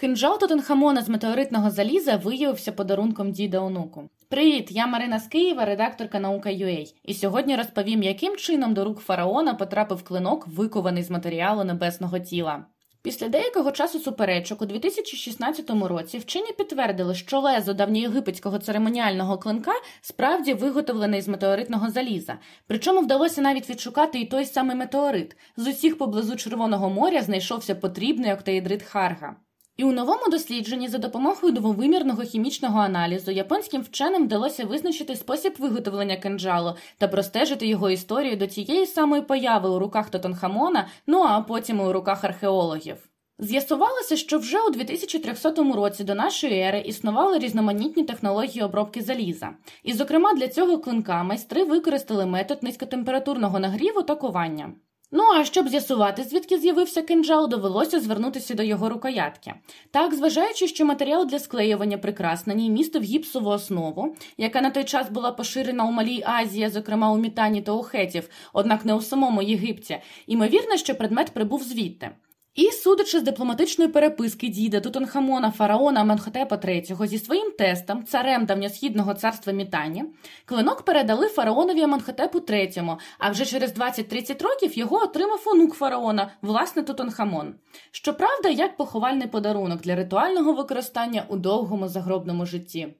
Кинджал Тутанхамона з метеоритного заліза виявився подарунком діда онуку. Привіт, я Марина з Києва, редакторка Наука.UA. І сьогодні розповім, яким чином до рук фараона потрапив клинок, викований з матеріалу небесного тіла. Після деякого часу суперечок у 2016 році вчені підтвердили, що лезо давньоєгипетського церемоніального клинка справді виготовлене з метеоритного заліза. Причому вдалося навіть відшукати і той самий метеорит. З усіх поблизу Червоного моря знайшовся потрібний октаїдрит Харга. І у новому дослідженні за допомогою двовимірного хімічного аналізу японським вченим вдалося визначити спосіб виготовлення кинджалу та простежити його історію до тієї самої появи у руках Тотанхамона, ну а потім і у руках археологів. З'ясувалося, що вже у 2300 році до нашої ери існували різноманітні технології обробки заліза. І, зокрема, для цього клинка майстри використали метод низькотемпературного нагріву та кування. Ну а щоб з'ясувати, звідки з'явився кинджал, довелося звернутися до його рукоятки. Так, зважаючи, що матеріал для склеювання прикраснені містив гіпсову основу, яка на той час була поширена у Малій Азії, зокрема у Мітані та у Хетів, однак не у самому Єгипті, ймовірно, що предмет прибув звідти. І, судячи з дипломатичної переписки діда Тутанхамона фараона Менхотепа III зі своїм тестом, царем давньосхідного царства Мітані, клинок передали фараонові Аменхотепу III, а вже через 20-30 років його отримав онук фараона, власне Тутанхамон. Щоправда, як поховальний подарунок для ритуального використання у довгому загробному житті.